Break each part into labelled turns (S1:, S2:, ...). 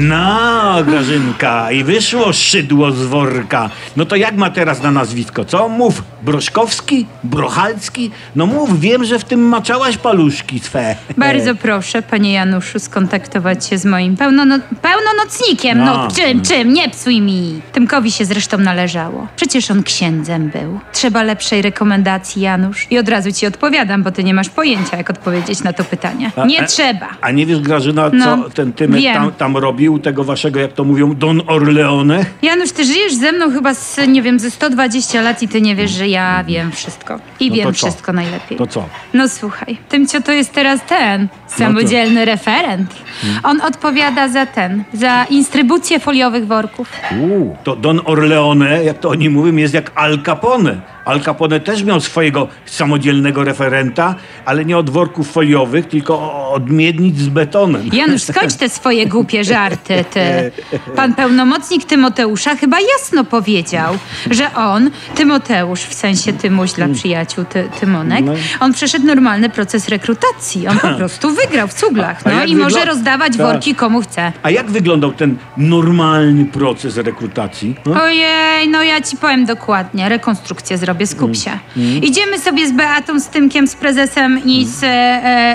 S1: No, Grażynka, i wyszło szydło z worka. No to jak ma teraz na nazwisko, co? Mów, Broszkowski? Brochalski? No mów, wiem, że w tym maczałaś paluszki swe.
S2: Bardzo proszę, panie Januszu, skontaktować się z moim pełnono pełnonocnikiem. No,
S1: No.
S2: czym, czym? Nie psuj mi. Tymkowi się zresztą należało. Przecież on księdzem był. Trzeba lepszej rekomendacji, Janusz. I od razu ci odpowiadam, bo ty nie masz pojęcia, jak odpowiedzieć na to pytanie. Nie
S1: a-
S2: trzeba.
S1: A nie wiesz, Grażyna, co
S2: No,
S1: ten Tymek tam, tam robił, tego waszego, jak to mówią, Don Orleone?
S2: Janusz, ty żyjesz ze mną chyba z, nie wiem, ze 120 lat i ty nie wiesz, że ja wiem wszystko. I
S1: No
S2: wiem wszystko najlepiej.
S1: To co?
S2: No słuchaj, Tymcio to jest teraz ten, samodzielny referent. On odpowiada za ten, za instrybucję foliowych worków.
S1: Uuu, to Don Orleone, jak to oni mówią, jest jak Al Capone. Al Capone też miał swojego samodzielnego referenta, ale nie od worków foliowych, tylko od miednic z betonem.
S2: Janusz, skończ te swoje głupie żarty, ty. Pan pełnomocnik Tymoteusza chyba jasno powiedział, że on, Tymoteusz, w sensie Tymuś dla przyjaciół ty, Tymonek,
S1: No.
S2: on przeszedł normalny proces rekrutacji. On po prostu wygrał w cuglach, no i może rozdawać
S1: Tak.
S2: worki komu chce.
S1: A jak wyglądał ten normalny proces rekrutacji? No?
S2: Ojej, no ja ci powiem dokładnie. Rekonstrukcję zrobię, skup się.
S1: Mm.
S2: Idziemy sobie z Beatą, z Tymkiem, z prezesem i z e,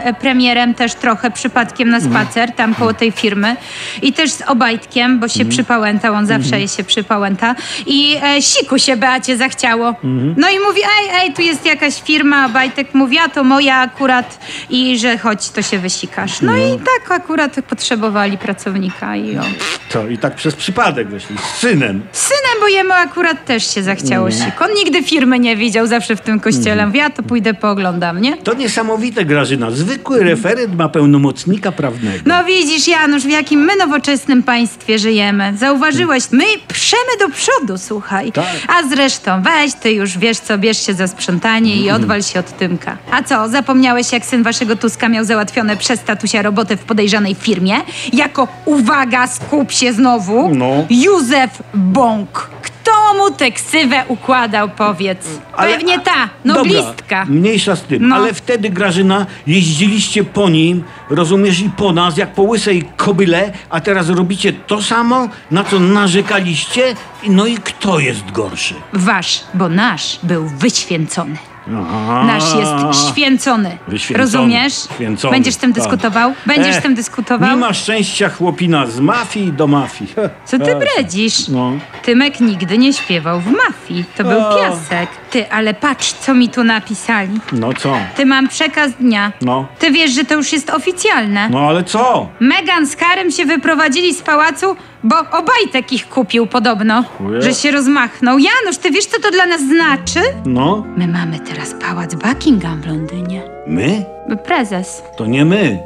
S2: e, premierem też trochę przypadkiem na
S1: Mm.
S2: spacer, tam koło tej firmy. I też z Obajtkiem, bo
S1: Mm.
S2: się przypałętał, on zawsze się przypałęta. I e, siku się Beacie zachciało. No i mówi, ej, ej, tu jest jakaś firma. Obajtek mówi, a to moja akurat i że chodź, to się wysikasz. No i tak akurat potrzebowali pracownika i o.
S1: To i tak przez przypadek weszli, z synem.
S2: Z synem, bo jemu akurat też się zachciało
S1: Mhm.
S2: siku. On nigdy firmy nie widział, zawsze w tym kościele. Mówi, ja to pójdę pooglądam, nie?
S1: To niesamowite, Grażyna. Zwykły referent ma pełnomocnika prawnego.
S2: No widzisz, Janusz, w jakim my nowoczesnym państwie żyjemy. Zauważyłeś, my przemy do przodu, słuchaj.
S1: Tak.
S2: A zresztą, weź ty już, wiesz co, bierz się za sprzątanie i odwal się od Tymka. A co, zapomniałeś, jak syn waszego Tuska miał załatwione przez tatusia robotę w podejrzanej firmie? Jako, uwaga, skup się znowu,
S1: No.
S2: Józef Bąk. Kto mu tę ksywę układał, powiedz?
S1: Ale-
S2: Pewnie ta,
S1: Dobra,
S2: noblistka.
S1: mniejsza z tym,
S2: No.
S1: ale wtedy, Grażyna, jeździliście po nim, rozumiesz, i po nas, jak po łysej kobyle, a teraz robicie to samo, na co narzekaliście, no i kto jest gorszy?
S2: Wasz, bo nasz był wyświęcony.
S1: Aha.
S2: Nasz jest święcony.
S1: Wyświęcony,
S2: Rozumiesz?
S1: święcony,
S2: Będziesz tym
S1: tak.
S2: dyskutował? Będziesz
S1: E,
S2: tym dyskutował?
S1: Nie ma szczęścia chłopina z mafii do mafii.
S2: Co ty
S1: E,
S2: bredzisz?
S1: No.
S2: Tymek nigdy nie śpiewał w mafii. To był
S1: O.
S2: piasek. Ty, ale patrz, co mi tu napisali.
S1: No co?
S2: Ty mam przekaz dnia.
S1: No.
S2: Ty wiesz, że to już jest oficjalne.
S1: No ale co?
S2: Megan z Karem się wyprowadzili z pałacu, bo Obajtek ich kupił podobno.
S1: Ojej.
S2: Że się rozmachnął. Janusz, ty wiesz, co to dla nas znaczy?
S1: No?
S2: My mamy teraz pałac Buckingham w Londynie.
S1: My?
S2: Prezes.
S1: To nie my.